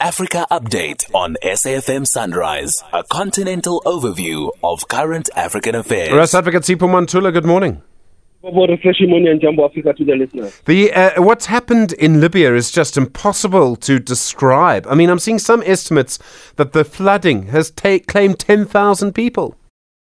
Africa Update on SAFM Sunrise, a continental overview of current African affairs. West Africa Sipho Mantula, good morning. refreshing morning and Jambo Africa to the listeners. The uh, what's happened in Libya is just impossible to describe. I mean, I'm seeing some estimates that the flooding has ta- claimed 10,000 people.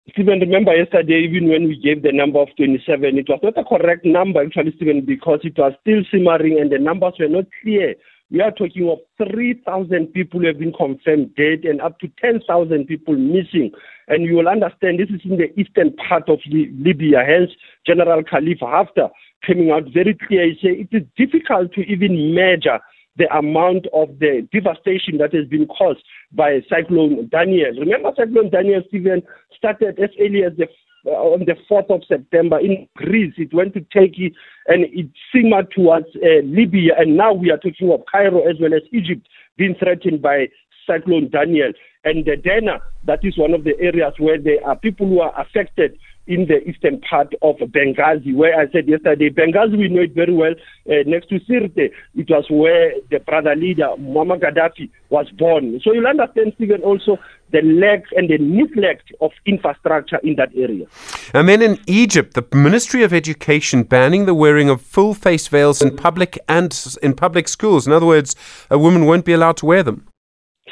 Stephen, remember yesterday, even when we gave the number of 27, it was not a correct number, actually, Stephen, because it was still simmering and the numbers were not clear. We are talking of 3,000 people who have been confirmed dead and up to 10,000 people missing. And you will understand this is in the eastern part of Libya. Hence, General Khalifa Haftar coming out very clear. He said it is difficult to even measure the amount of the devastation that has been caused by Cyclone Daniel. Remember, Cyclone Daniel, Stephen, started as early as the uh, on the 4th of September in Greece. It went to Turkey and it simmered towards uh, Libya. And now we are talking of Cairo as well as Egypt being threatened by Cyclone Daniel. And the Derna, that is one of the areas where there are people who are affected in the eastern part of Benghazi, where I said yesterday, Benghazi, we know it very well, uh, next to Sirte. It was where the brother leader, Muammar Gaddafi, was born. So you'll understand, Stephen, also the lack and the neglect of infrastructure in that area. And then in Egypt, the Ministry of Education banning the wearing of full face veils in public and in public schools. In other words, a woman won't be allowed to wear them.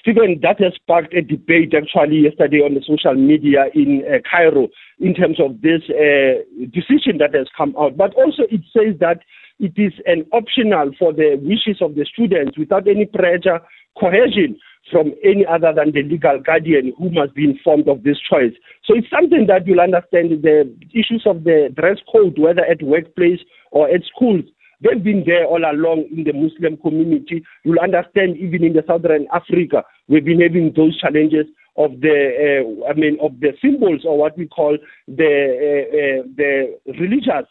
Stephen, that has sparked a debate actually yesterday on the social media in uh, Cairo in terms of this uh, decision that has come out. But also it says that it is an optional for the wishes of the students without any pressure, coercion from any other than the legal guardian who must be informed of this choice. So it's something that you'll understand the issues of the dress code, whether at workplace or at schools They've been there all along in the Muslim community. You'll understand even in the Southern Africa, we've been having those challenges of the, uh, I mean, of the symbols or what we call the uh, uh, the religious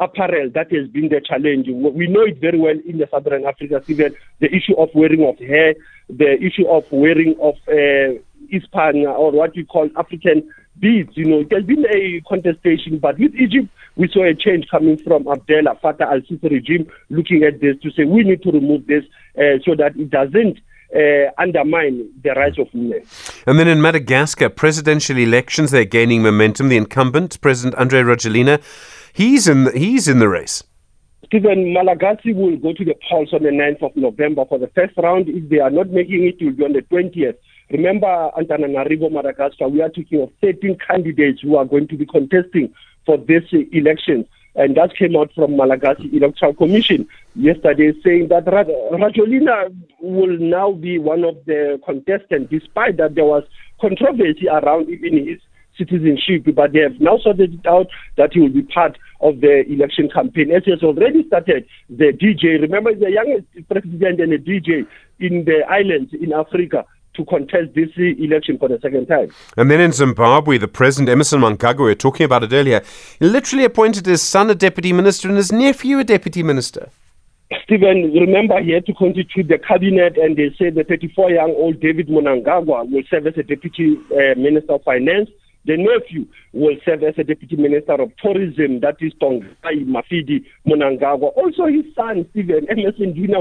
apparel that has been the challenge. We know it very well in the Southern Africa, even the issue of wearing of hair, the issue of wearing of uh, Ispan or what we call African beads. You know, there's been a contestation, but with Egypt, we saw a change coming from Abdel Fattah al-Sisi regime looking at this to say we need to remove this uh, so that it doesn't uh, undermine the rights of women. And then in Madagascar, presidential elections, they're gaining momentum. The incumbent, President Andry Rajoelina, he's in, the, he's in the race. Stephen Malagasy will go to the polls on the 9th of November for the first round. If they are not making it, it will be on the 20th. Remember, Antananarivo, Madagascar, we are talking of 13 candidates who are going to be contesting for this election. And that came out from Malagasy Electoral Commission yesterday saying that Rajoelina will now be one of the contestants, despite that there was controversy around even his citizenship. But they have now sorted it out that he will be part of the election campaign. As he has already started the DJ, remember, the youngest president and a DJ in the islands in Africa to contest this election for the second time. And then in Zimbabwe, the president, Emmerson Mnangagwa, we were talking about it earlier, literally appointed his son a deputy minister and his nephew a deputy minister. Stephen, remember he had to constitute the cabinet, and they said the 34 year old David Mnangagwa will serve as a deputy uh, minister of finance. The nephew will serve as a deputy minister of tourism, that is Tongai Mafidi Mnangagwa. Also, his son, Stephen Emmerson Dina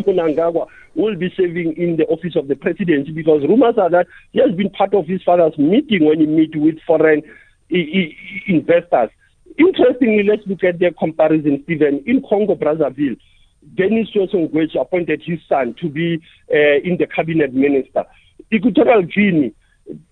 will be serving in the office of the presidency because rumors are that he has been part of his father's meeting when he met with foreign investors. Interestingly, let's look at the comparison, Stephen. In Congo Brazzaville, Denis Nguesso appointed his son to be uh, in the cabinet minister. Equatorial Guinea,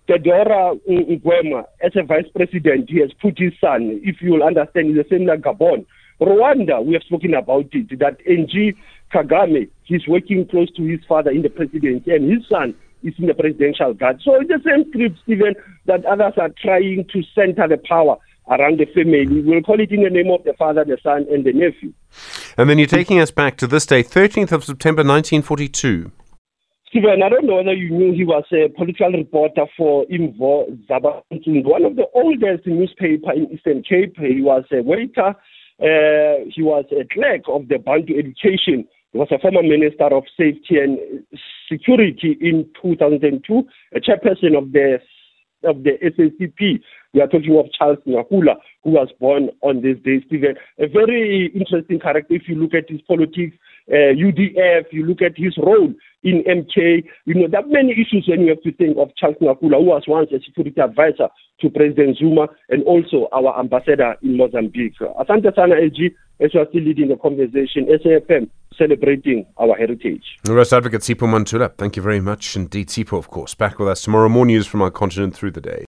Teodoro Nguema, as a vice president, he has put his son, if you will understand, in the same like Gabon. Rwanda, we have spoken about it, that Ange Kagame, he's working close to his father in the presidency, and his son is in the presidential guard. So it's the same script, Stephen, that others are trying to center the power around the family. We'll call it in the name of the father, the son, and the nephew. And then you're taking us back to this day, 13th of September 1942. Stephen, I don't know whether you knew he was a political reporter for Imvo Zabantsundu, one of the oldest newspaper in Eastern Cape. He was a waiter. Uh, he was a clerk of the Bantu Education. He was a former minister of safety and security in 2002, a chairperson of the of the SACP. We are talking of Charles Nqakula, who was born on this day, Stephen. A very interesting character if you look at his politics, uh, UDF, you look at his role in MK. You know, there are many issues when you have to think of Charles Nqakula, who was once a security advisor to President Zuma and also our ambassador in Mozambique. Asante Sana LG, as you are still leading the conversation, SAFM celebrating our heritage. Arrest Advocate Sipho Mantula, thank you very much indeed. Sipho, of course, back with us tomorrow. More news from our continent through the day.